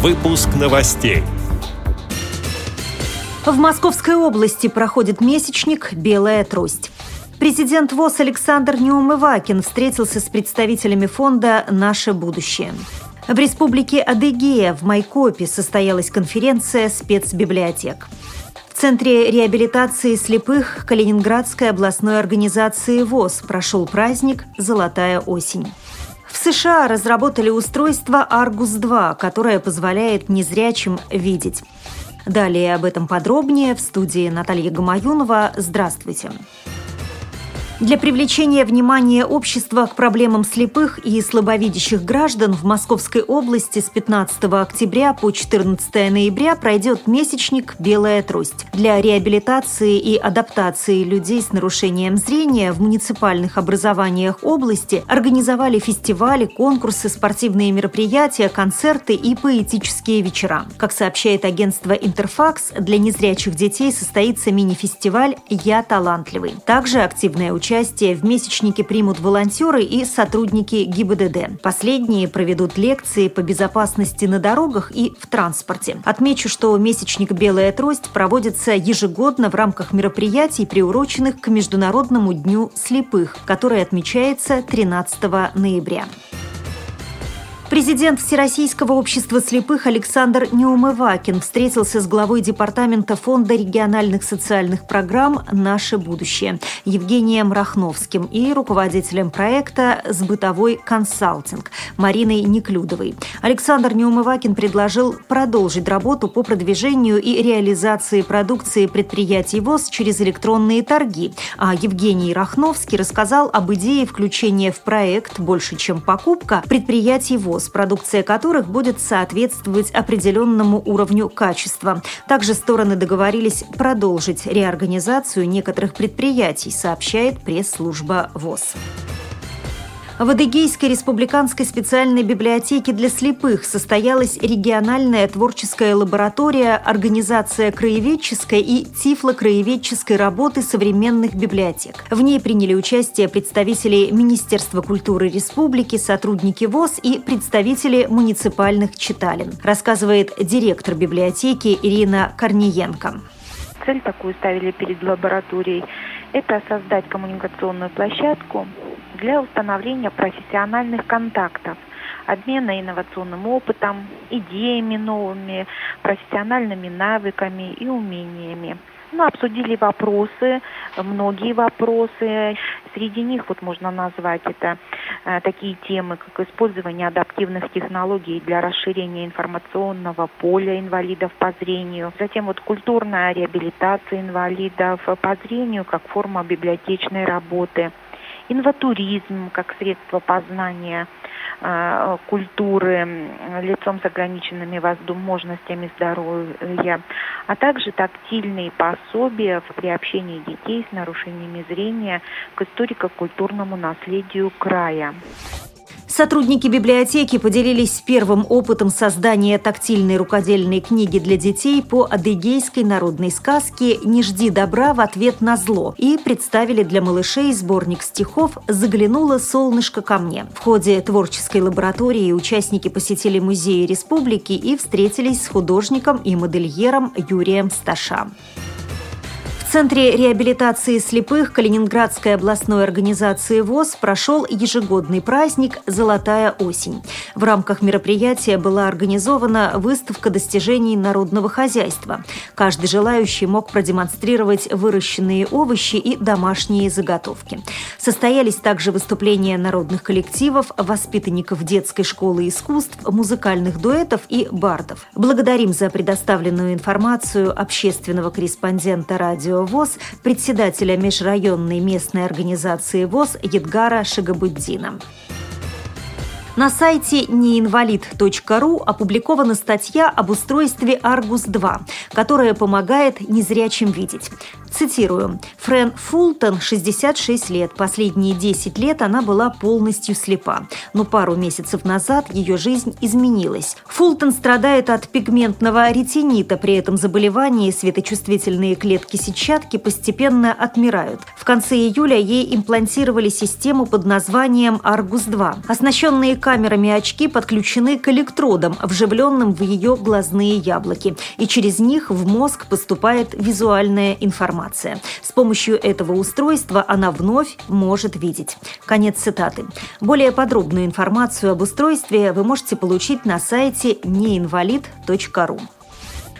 Выпуск новостей. В Московской области проходит месячник «Белая трость». Президент ВОЗ Александр Неумывакин встретился с представителями фонда «Наше будущее». В республике Адыгея в Майкопе состоялась конференция спецбиблиотек. В Центре реабилитации слепых Калининградской областной организации ВОЗ прошел праздник «Золотая осень». В США разработали устройство «Аргус-2», которое позволяет незрячим видеть. Далее об этом подробнее в студии Наталья Гамаюнова. Здравствуйте. Здравствуйте. Для привлечения внимания общества к проблемам слепых и слабовидящих граждан в Московской области с 15 октября по 14 ноября пройдет месячник «Белая трость». Для реабилитации и адаптации людей с нарушением зрения в муниципальных образованиях области организовали фестивали, конкурсы, спортивные мероприятия, концерты и поэтические вечера. Как сообщает агентство «Интерфакс», для незрячих детей состоится мини-фестиваль «Я талантливый». Также активное участие Участие в месячнике примут волонтеры и сотрудники ГИБДД. Последние проведут лекции по безопасности на дорогах и в транспорте. Отмечу, что месячник «Белая трость» проводится ежегодно в рамках мероприятий, приуроченных к Международному дню слепых, который отмечается 13 ноября. Президент Всероссийского общества слепых Александр Неумывакин встретился с главой Департамента Фонда региональных социальных программ «Наше будущее» Евгением Рахновским и руководителем проекта «С бытовой консалтинг» Мариной Неклюдовой. Александр Неумывакин предложил продолжить работу по продвижению и реализации продукции предприятий ВОЗ через электронные торги, а Евгений Рахновский рассказал об идее включения в проект «Больше, чем покупка» предприятий ВОЗ Продукция которых будет соответствовать определенному уровню качества. Также стороны договорились продолжить реорганизацию некоторых предприятий, сообщает пресс-служба ВОЗ. В Адыгейской республиканской специальной библиотеке для слепых состоялась региональная творческая лаборатория «Организация краеведческой и тифло-краеведческой работы современных библиотек». В ней приняли участие представители Министерства культуры республики, сотрудники ВОЗ и представители муниципальных читалин, рассказывает директор библиотеки Ирина Корниенко. Цель такую ставили перед лабораторией – это создать коммуникационную площадку для установления профессиональных контактов, обмена инновационным опытом, идеями новыми, профессиональными навыками и умениями. Мы обсудили вопросы, многие вопросы. Среди них вот можно назвать это э, такие темы, как использование адаптивных технологий для расширения информационного поля инвалидов по зрению. Затем вот культурная реабилитация инвалидов по зрению как форма библиотечной работы – инватуризм как средство познания э, культуры лицом с ограниченными возможностями здоровья, а также тактильные пособия при общении детей с нарушениями зрения к историко-культурному наследию края. Сотрудники библиотеки поделились первым опытом создания тактильной рукодельной книги для детей по адыгейской народной сказке «Не жди добра в ответ на зло» и представили для малышей сборник стихов «Заглянуло солнышко ко мне». В ходе творческой лаборатории участники посетили музеи республики и встретились с художником и модельером Юрием Сташа. В Центре реабилитации слепых Калининградской областной организации ВОЗ прошел ежегодный праздник «Золотая осень». В рамках мероприятия была организована выставка достижений народного хозяйства. Каждый желающий мог продемонстрировать выращенные овощи и домашние заготовки. Состоялись также выступления народных коллективов, воспитанников детской школы искусств, музыкальных дуэтов и бардов. Благодарим за предоставленную информацию общественного корреспондента радио ВОЗ председателя межрайонной местной организации ВОЗ Едгара Шагабуддина. На сайте неинвалид.ру опубликована статья об устройстве «Аргус-2», которая помогает незрячим видеть. Цитирую. Френ Фултон, 66 лет. Последние 10 лет она была полностью слепа. Но пару месяцев назад ее жизнь изменилась. Фултон страдает от пигментного ретинита. При этом заболевании светочувствительные клетки сетчатки постепенно отмирают. В конце июля ей имплантировали систему под названием Аргус-2. Оснащенные камерами очки подключены к электродам, вживленным в ее глазные яблоки, и через них в мозг поступает визуальная информация. С помощью этого устройства она вновь может видеть. Конец цитаты. Более подробную информацию об устройстве вы можете получить на сайте неинвалид.ру.